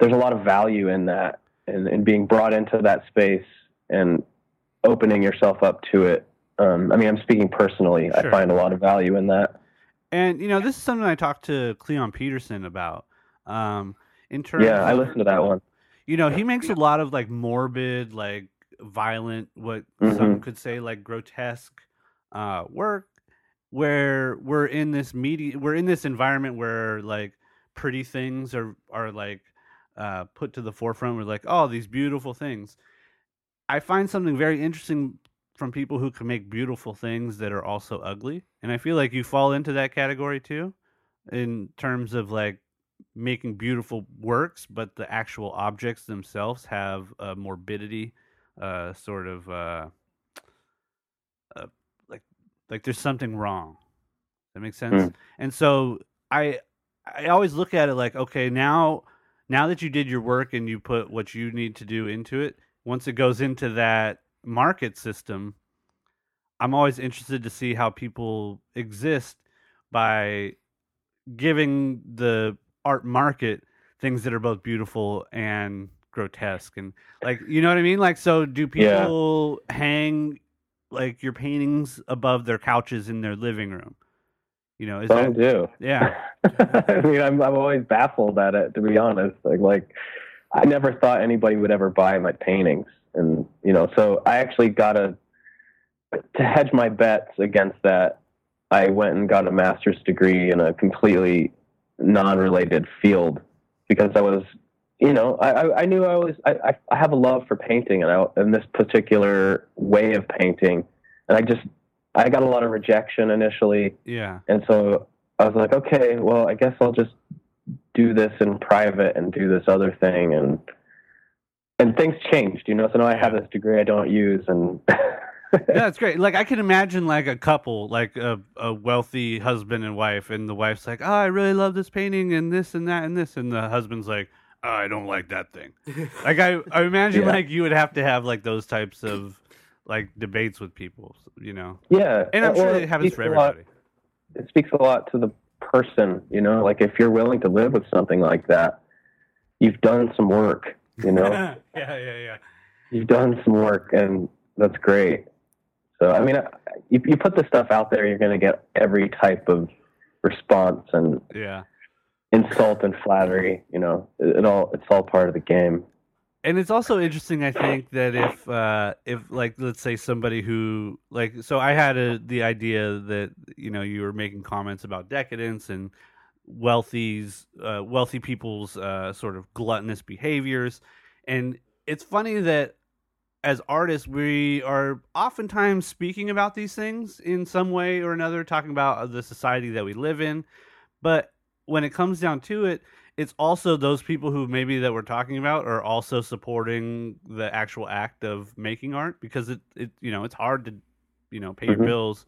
There's a lot of value in that, and in, being brought into that space and opening yourself up to it. Um, I mean, I'm speaking personally. Sure. I find a lot of value in that. And you know, this is something I talked to Cleon Peterson about. Um, in terms, Yeah, I listened to that one. you know he makes a lot of like morbid like violent what some Mhm. could say like grotesque uh work where we're in this media we're in this environment where like pretty things are are like uh put to the forefront we're like oh these beautiful things i find something very interesting from people who can make beautiful things that are also ugly and i feel like you fall into that category too in terms of like making beautiful works, but the actual objects themselves have a morbidity, uh, sort of uh, uh, like like there's something wrong. That makes sense. Mm. And so I I always look at it like, okay, now now that you did your work and you put what you need to do into it, once it goes into that market system, I'm always interested to see how people exist by giving the art market things that are both beautiful and grotesque and like you know what I mean? Like so do Yeah. people hang like your paintings above their couches in their living room? You know, is Some that do. yeah. I mean, I'm I'm always baffled at it, to be honest. Like, like I never thought anybody would ever buy my paintings, and you know, so I actually got a to hedge my bets against that. I went and got a master's degree in a completely non-related field because I was, you know, I, I- knew I was, I, I- I have a love for painting and I, and this particular way of painting, and I just, I got a lot of rejection initially, Yeah. and so I was like, okay, well, I guess I'll just do this in private and do this other thing, and and things changed, you know. So now I have this degree I don't use, and Yeah, that's great. Like I can imagine like a couple, like a, a wealthy husband and wife, and the wife's like, "Oh, I really love this painting and this and that and this," and the husband's like, oh, "I don't like that thing." Like I, I imagine Yeah. like you would have to have like those types of like debates with people, you know. yeah, And I'm well, sure it it happens for a lot- everybody. it speaks a lot to the person, you know. Like if you're willing to live with something like that, you've done some work, you know. yeah, yeah, yeah. you've done some work, and that's great. So I mean, you, you put this stuff out there, you're going to get every type of response and Yeah. insult and flattery. You know, it, it all it's all part of the game. and it's also interesting i think that if uh if like let's say somebody who like so i had a the idea that you know you were making comments about decadence and wealthy's uh wealthy people's uh sort of gluttonous behaviors. And it's funny that as artists we are oftentimes speaking about these things in some way or another talking about the society that we live in. But when it comes down to it it's also those people who maybe that we're talking about are also supporting the actual act of making art because it, it you know it's hard to you know pay your Mhm. bills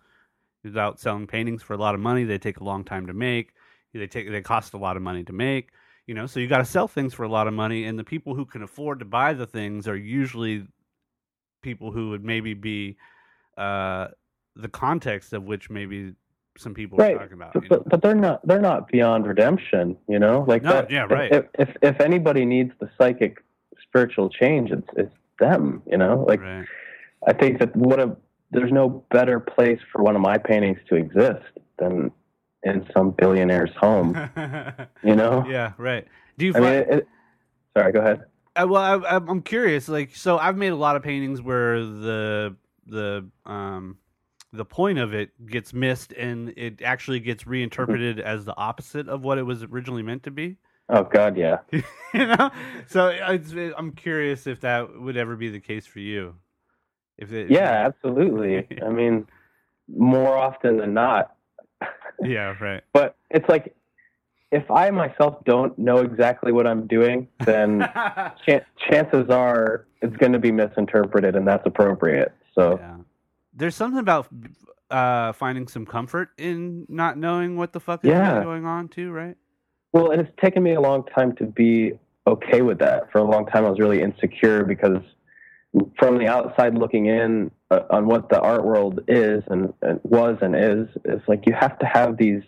without selling paintings for a lot of money. They take a long time to make they take they cost a lot of money to make you know so you got to sell things for a lot of money and the people who can afford to buy the things are usually people who would maybe be uh the context of which maybe some people are talking about But, know? but but they're not they're not beyond redemption. You know, like No, that, yeah, right. If, if if anybody needs the psychic spiritual change, it's it's them. You know, like right I think that what a there's no better place for one of my paintings to exist than in some billionaire's home. You know, yeah right do you I mean, it, it, sorry, go ahead. Uh, well, I, I'm I'm curious. Like, so I've made a lot of paintings where the the um the point of it gets missed, and it actually gets reinterpreted as the opposite of what it was originally meant to be. Oh God, yeah. you know, so it's, I'm curious if that would ever be the case for you. If it, Yeah, absolutely. I mean, more often than not. Yeah, right. But it's like if I myself don't know exactly what I'm doing, then chan chances are it's going to be misinterpreted, and that's appropriate. So Yeah. There's something about uh, finding some comfort in not knowing what the fuck is Yeah. going on, too, right? Well, and it's taken me a long time to be okay with that. For a long time, I was really insecure because from the outside looking in uh, on what the art world is and, and was and is, it's like you have to have these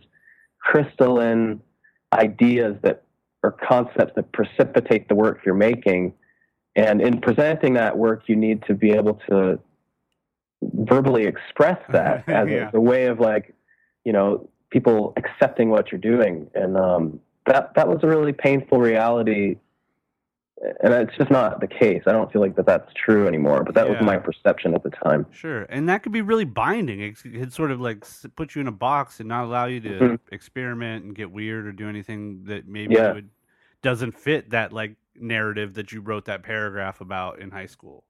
crystalline ideas that or concepts that precipitate the work you're making. And in presenting that work, you need to be able to verbally express that as, Yeah. a, a way of like, you know, people accepting what you're doing. And um, that that was a really painful reality. And it's just not the case. I don't feel like that that's true anymore. But that Yeah. was my perception at the time. Sure, and that could be really binding. It could sort of like put you in a box and not allow you to Mhm. experiment and get weird or do anything that maybe Yeah. would, doesn't fit that like narrative that you wrote that paragraph about in high school.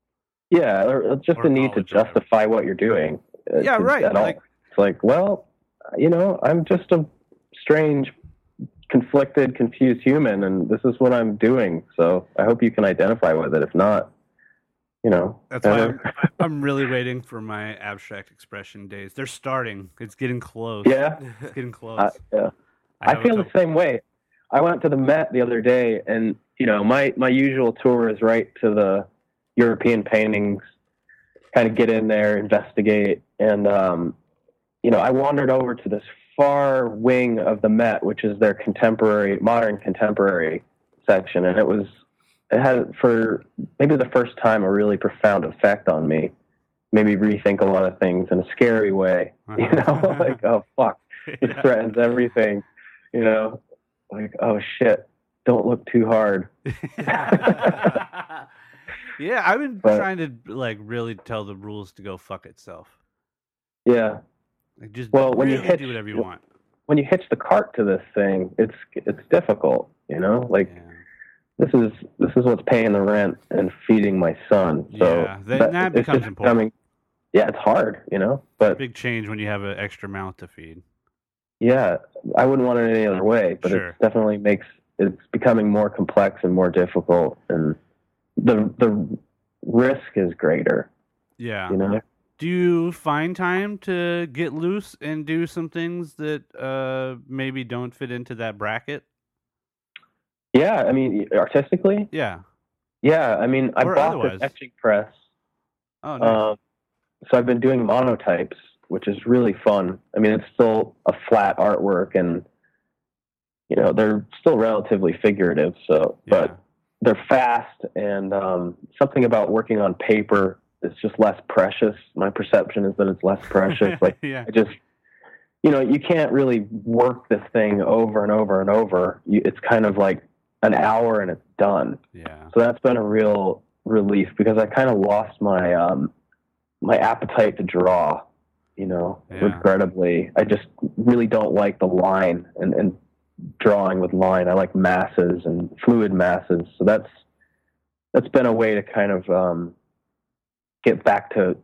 Yeah, or or just Or the need to college or whatever. justify what you're doing. uh, Yeah, right, like- it's like, well, you know, I'm just a strange, conflicted, confused human, and this is what I'm doing. So I hope you can identify with it. If not, you know, That's why I'm, I'm really waiting for my abstract expression days. They're starting. It's getting close. yeah, it's getting close. uh, yeah. I, a feel the same way. I went to the Met the other day, and you know, my my usual tour is right to the European paintings, kind of get in there, investigate, and um, you know, I wandered over to this far wing of the Met, which is their contemporary, modern contemporary section, and it was it had for maybe the first time a really profound effect on me. Maybe rethink a lot of things in a scary way. You know, uh-huh. like oh fuck, this Yeah. threatens everything. You know, like oh shit, don't look too hard. yeah, I've been But- trying to like really tell the rules to go fuck itself. Yeah, Like just Well, when you hitch- do whatever you want. when you hitch the cart to this thing, it's it's difficult. You know, like Yeah. this is this is what's paying the rent and feeding my son. So Yeah, that- that it's becomes important. becoming- yeah, it's hard, you know. But Big change when you have an extra mouth to feed. yeah, I wouldn't want it any other way. But Sure. it definitely makes it's becoming more complex and more difficult, and the the risk is greater. Yeah. You know. Do you find time to get loose and do some things that uh maybe don't fit into that bracket? Yeah, I mean, artistically, Yeah. yeah. I mean, I Or bought otherwise. this etching press. Oh, nice. Um, so I've been doing monotypes, which is really fun. I mean, it's still a flat artwork, and you know they're still relatively figurative. So, but they're fast, and um, something about working on paper is just less precious. My perception is that it's less precious. like yeah. I just, you know, you can't really work this thing over and over and over. You, it's kind of like an hour and it's done. Yeah. So that's been a real relief because I kind of lost my um, my appetite to draw. You know, Yeah. regrettably, I just really don't like the line and, and drawing with line. I like masses and fluid masses. So that's that's been a way to kind of um, get back to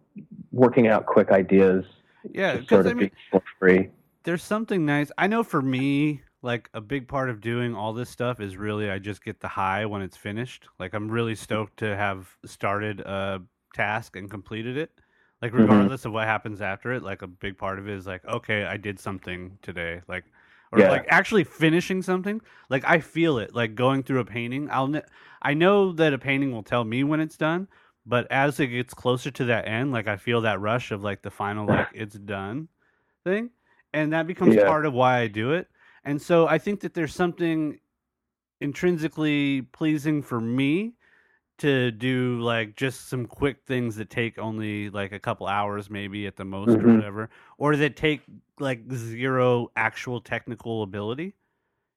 working out quick ideas. Yeah, because I mean, free. there's something nice. I know for me, like a big part of doing all this stuff is really I just get the high when it's finished. Like I'm really stoked to have started a task and completed it. Like Mhm. regardless of what happens after it, like a big part of it is like, okay, I did something today. Like or Yeah. like actually finishing something. Like I feel it. Like going through a painting, I'll I know that a painting will tell me when it's done, but as it gets closer to that end, like I feel that rush of like the final like it's done thing and that becomes Yeah. part of why I do it. And so I think that there's something intrinsically pleasing for me to do like just some quick things that take only like a couple hours maybe at the most or Mhm. whatever or that take like zero actual technical ability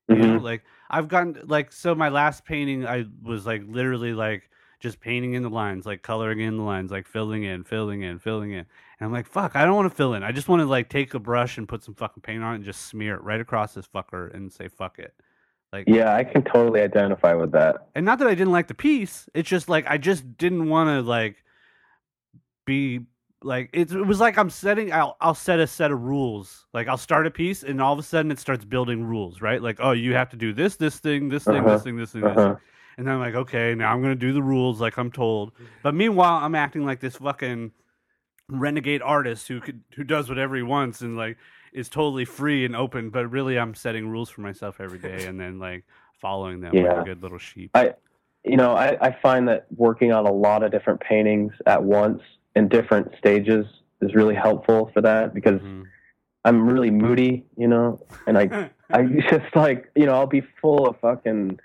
you know Mhm. like i've gotten like so my last painting i was like literally like just painting in the lines like coloring in the lines like filling in filling in filling in and i'm like fuck i don't want to fill in i just want to like take a brush and put some fucking paint on it and just smear it right across this fucker and say fuck it like Yeah, I can totally identify with that. and not that i didn't like the piece it's just like i just didn't want to like be like it, it was like i'm setting I'll, I'll set a set of rules like i'll start a piece and all of a sudden it starts building rules right like oh you have to do this this thing this thing Uh-huh. this thing this thing this Uh-huh. thing. And then i'm like okay now i'm gonna do the rules like i'm told. But meanwhile i'm acting like this fucking renegade artist who could who does whatever he wants and like is totally free and open but really i'm setting rules for myself every day and then like following them like a good little sheep. I, you know, I, I find that working on a lot of different paintings at once in different stages is really helpful for that because Mhm. I'm really moody, you know, and I I just like you know I'll be full of fucking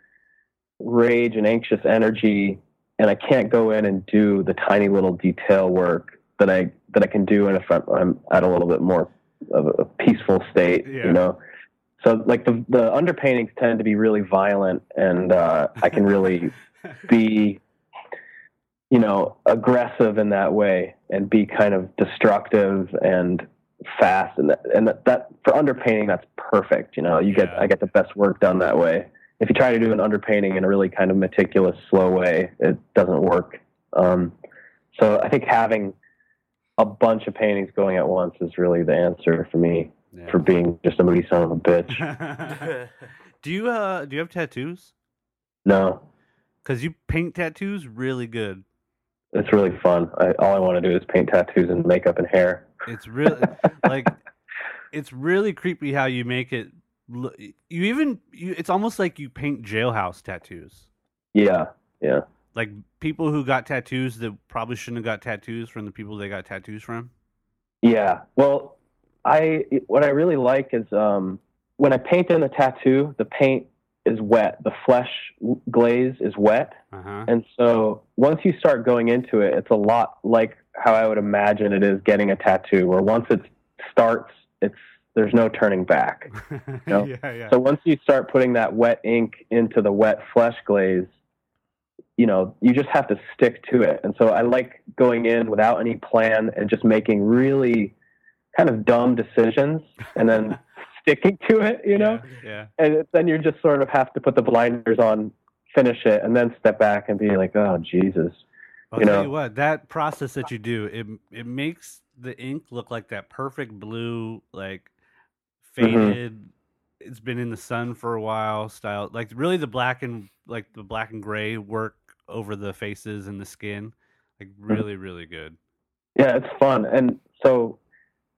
rage and anxious energy, and I can't go in and do the tiny little detail work that I that I can do in if I'm, I'm at a little bit more of a peaceful state, Yeah. you know. So like the the underpaintings tend to be really violent, and uh, I can really be you know aggressive in that way and be kind of destructive and fast and that, and that, that for underpainting that's perfect you know you get Yeah. i get the best work done that way if you try to do an underpainting in a really kind of meticulous slow way it doesn't work um, so i think having a bunch of paintings going at once is really the answer for me Yeah. for being just a moody son of a bitch do you uh do you have tattoos? no Because you paint tattoos really good. it's really fun I, all i want to do is paint tattoos and makeup and hair It's really like it's really creepy how you make it. You even you, it's almost like you paint jailhouse tattoos. yeah yeah like people who got tattoos that probably shouldn't have got tattoos from the people they got tattoos from. Yeah. Well, I what I really like is um, when I paint in a tattoo, the paint is wet. The flesh glaze is wet, Uh huh. and so once you start going into it, it's a lot like how I would imagine it is getting a tattoo. Where once it starts, it's there's no turning back. No. yeah, yeah. So once you start putting that wet ink into the wet flesh glaze, you know, you just have to stick to it. And so I like going in without any plan and just making really kind of dumb decisions and then sticking to it, you know? Yeah. And then you just sort of have to put the blinders on, finish it, and then step back and be like, oh, Jesus. I'll you tell know. you what, that process that you do, it it makes the ink look like that perfect blue, like Mm-hmm. faded. It's been in the sun for a while, style. Like really, the black and like the black and gray work over the faces and the skin, like Mm-hmm. really, really good. Yeah, it's fun. And so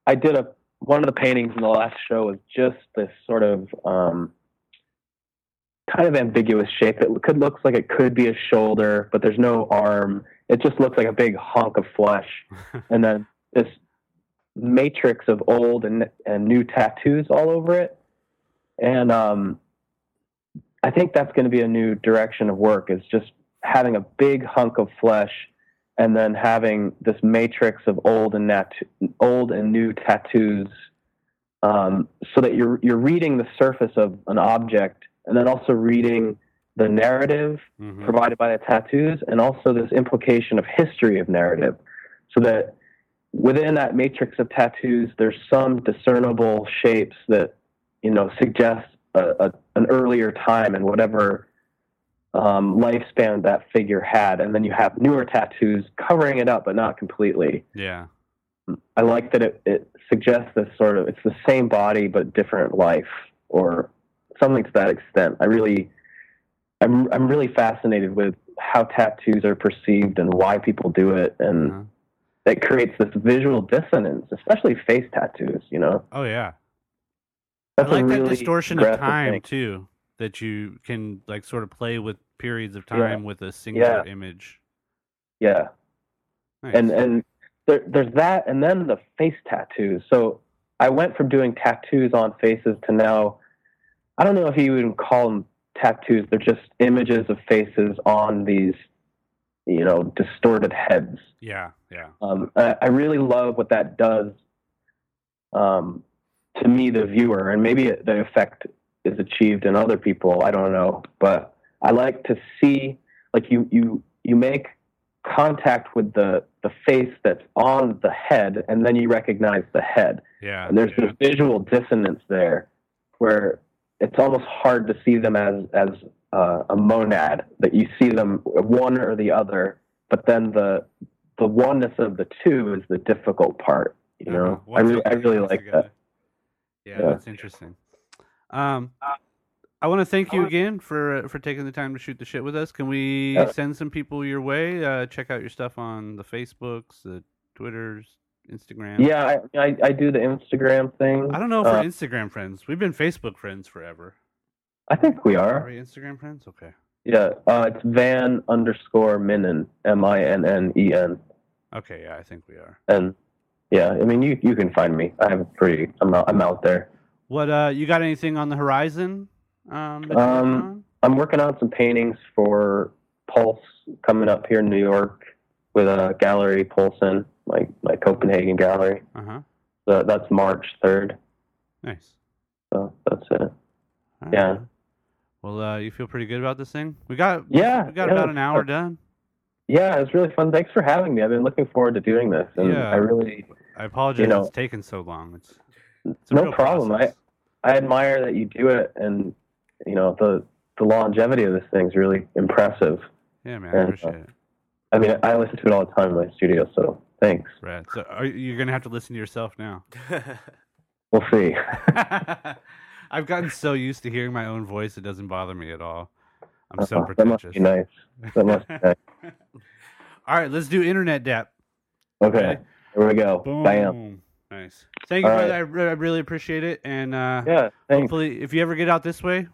I did a one of the paintings in the last show was just this sort of um, kind of ambiguous shape. It could looks like it could be a shoulder, but there's no arm. It just looks like a big hunk of flesh, and then this matrix of old and and new tattoos all over it. And um, I think that's going to be a new direction of work. Is just having a big hunk of flesh and then having this matrix of old and nat- old and new tattoos, um, so that you're you're reading the surface of an object, and then also reading the narrative Mhm. provided by the tattoos, and also this implication of history of narrative, so that within that matrix of tattoos, there's some discernible shapes that you know suggest a, a, an earlier time and whatever um, lifespan that figure had, and then you have newer tattoos covering it up, but not completely. Yeah, I like that it, it suggests this sort of it's the same body but different life, or something to that extent. I really, I'm I'm really fascinated with how tattoos are perceived and why people do it, and Uh-huh. It creates this visual dissonance, especially face tattoos. You know, Oh yeah. that's I like that really distortion of time thing. too. That you can like sort of play with periods of Yeah. time with a single Yeah. image. Yeah. Nice. and and there, there's that, and then the face tattoos. So I went from doing tattoos on faces to now, I don't know if you even call them tattoos. They're just images of faces on these, you know, distorted heads. yeah, yeah. Um, I, I really love what that does um, to me, the viewer, and maybe the effect is achieved in other people. I don't know, but I like to see like you you you make contact with the the face that's on the head, and then you recognize the head, Yeah. and there's yeah. this visual dissonance there, where it's almost hard to see them as as uh, a monad that you see them one or the other, but then the the oneness of the two is the difficult part. You know, Uh-huh. I really I really like together. that. Yeah, Yeah. that's interesting. Um, I want to thank you again for uh, for taking the time to shoot the shit with us. Can we Yeah. send some people your way? Uh, check out your stuff on the Facebooks, the Twitters, Instagram. Yeah, I, I I do the Instagram thing. I don't know if we're Uh, Instagram friends. We've been Facebook friends forever. I think we Are are. we Instagram friends? Okay. Yeah, uh, it's Van underscore Minnen, M I N N E N, Okay, yeah, I think we are. and yeah, I mean you you can find me. I have a pretty. I'm out, I'm out there. What uh you got anything on the horizon? Um, that you're working Um? I'm working on some paintings for Pulse coming up here in New York with a gallery Poulsen, my my Copenhagen gallery. Uh-huh. So that's March third. Nice. So that's it. All Yeah. Well, uh, you feel pretty good about this thing? We got Yeah, we got yeah, about an hour sure. done. Yeah, it's really fun. Thanks for having me. I've been looking forward to doing this, and Yeah. I really I apologize You know- it's taken so long. It's, it's no problem. process. I admire that you do it, and you know the the longevity of this thing is really impressive. yeah, man, I and, uh, appreciate it. I mean, I listen to it all the time in my studio, so thanks. Right. So are, you- you're gonna have to listen to yourself now. We'll see. I've gotten so used to hearing my own voice; it doesn't bother me at all. I'm so Uh-huh. that must pretentious. be nice. That must be nice. all right, let's do internet dap. Okay, here we go. Boom. Bam. Nice. Thank you, All brother. right. I, I really appreciate it. And uh, Yeah, thanks. hopefully, if you ever get out this way,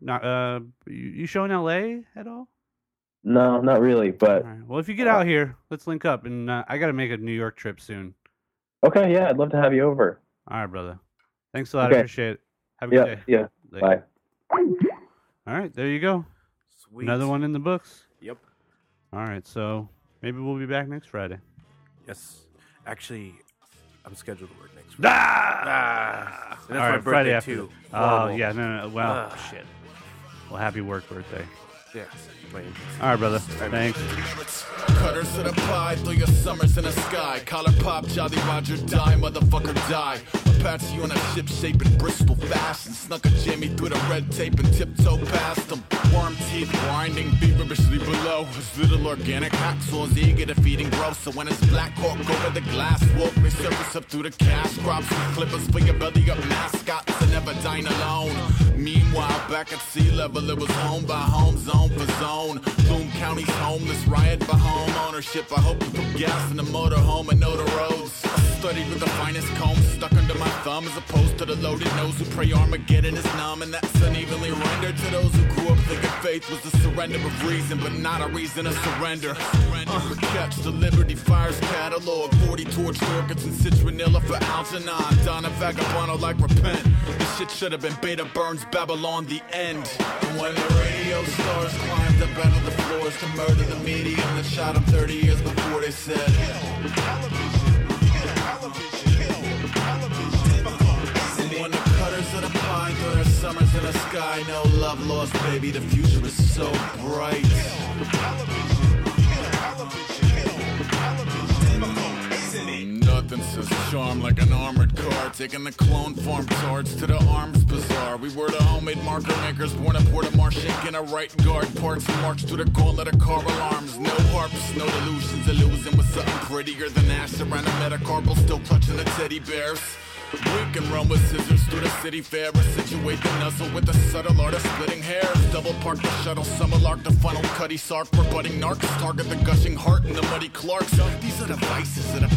not uh, you, you show in L.A. at all? No, not really. But right. Well, if you get out here, let's link up, and uh, I got to make a New York trip soon. okay, yeah, I'd love to have you over. All right, brother. Thanks a lot. I appreciate it. Have a good Yeah, day. yeah. Later. Bye. All right, there you go. Sweet. Another one in the books. Yep. All right, so maybe we'll be back next Friday. Yes. Actually, I'm scheduled to work next week. Ah! And that's All my right, birthday Friday after. too. Oh Horrible. yeah, no, no, no. Well, Ugh. shit. Well, happy work birthday. Yeah. All right, brother. Thanks. Cutters the pie, throw your summers in the sky. Collar pop, Jolly Roger, die, motherfucker, die. Apache on a ship shape in Bristol fashion. Snuck a Jimmy through the red tape and tiptoe past him. Worm teeth grinding, feverishly below. His little organic hacksaws eager to feeding growth. So when his black hawk over the glass walk, they surface up through the cash crops. Clippers for your belly up mascots and never dine alone. Meanwhile, back at sea level, it was home by home, zone for zone. Bloom County's homeless, riot for home ownership. I hope you put gas in the motorhome and know the roads. I studied with the finest comb stuck under my thumb, as opposed to the loaded nose who pray Armageddon is numb. And that's unevenly rendered to those who grew up thinking faith was the surrender of reason, but not a reason to surrender. Uh, catch the Liberty Fires catalog, 40 torch and citronella for Algernon. Donna Vagabond like repent. This shit should have been Beta Burns, Babylon, the end. And when the radio stars climbed up out of the floors to murder the medium that shot him 30 years before they said. And when the cutters of the pine throw their summers in the sky, no love lost, baby. The future is so bright. Says charm like an armored car. Taking the clone farm tarts to the arms bazaar. We were the homemade marker makers, born at Port of Marshink in a right guard parts. March through the gauntlet of the car alarms. No harps, no delusions. Illusion with something prettier than ash around a metacarpal, still clutching the teddy bears. We can run with scissors through the city fair or situate the nuzzle with the subtle art of splitting hairs. Double park the shuttle, summer lark, the funnel cutty sark for budding narcs. Target the gushing heart and the muddy Clarks. These are the vices of the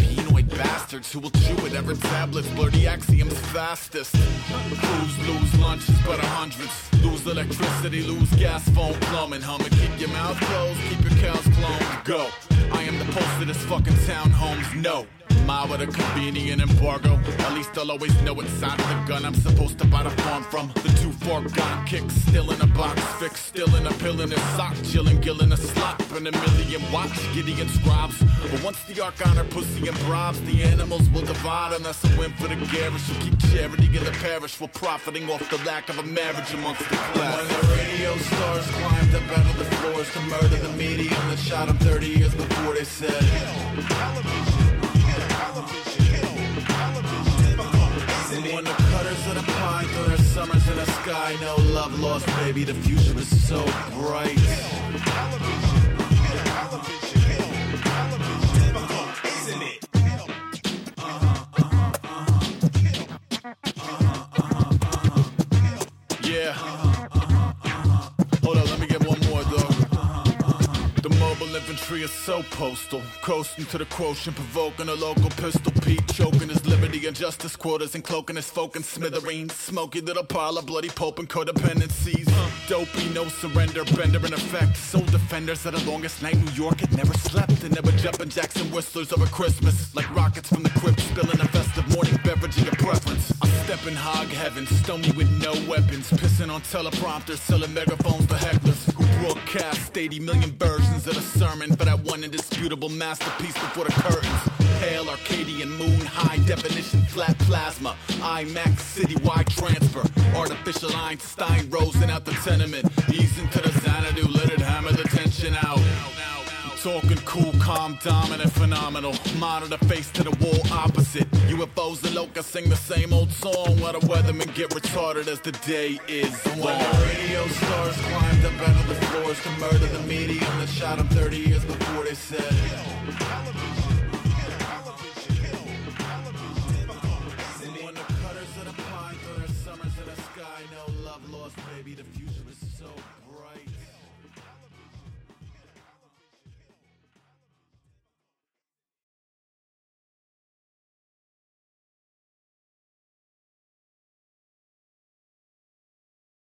penoid bastards who will chew at every tablets, blur the axioms fastest. Crews lose lunches, but a hundreds. Lose electricity, lose gas, phone, plumbing, humming. Keep your mouth closed, keep your cows cloned. Go. I am the pulse of this fucking town, homes. No. My with a convenient embargo. At least I'll always know what side of the gun I'm supposed to buy the farm from. The two fork gun kick, still in a box, fixed, still in a pill in a sock, chillin', gillin' a slop, and a million watts, Gideon scribes. But once the arc honor pussy and bribes, the animals will divide, and that's a win for the garish who keep charity in the parish while profiting off the lack of a marriage amongst the class. When the radio stars climbed up out of the floors to murder the medium that shot him 30 years before they said. Sky, no love lost, baby. The future is so bright. Is so postal. Coasting to the quotient, provoking a local pistol Pete, choking his liberty and justice quotas and cloaking his folk in smithereens. Smoky little pile of bloody pope and codependencies. Dopey, no surrender, bender in effect. Soul defenders at the longest night New York had never slept. And never jumping Jackson whistlers over Christmas. Like rockets from the crypt, spilling a festive morning beverage of your preference. I step in hog heaven, stony with no weapons. Pissing on teleprompters, selling megaphones to hecklers. Broadcast 80 million versions of the sermon for that one indisputable masterpiece before the curtains. Pale Arcadian moon, high definition, flat plasma. IMAX citywide transfer. Artificial Einstein rosing out the tenement. Ease into the Xanadu, let it hammer the tension out. Talking cool, calm, dominant, phenomenal. Monitor face to the wall opposite. UFOs and locusts sing the same old song while the weathermen get retarded as the day is long. When the radio stars climbed up out of the floors to murder the medium that shot him 30 years before they said.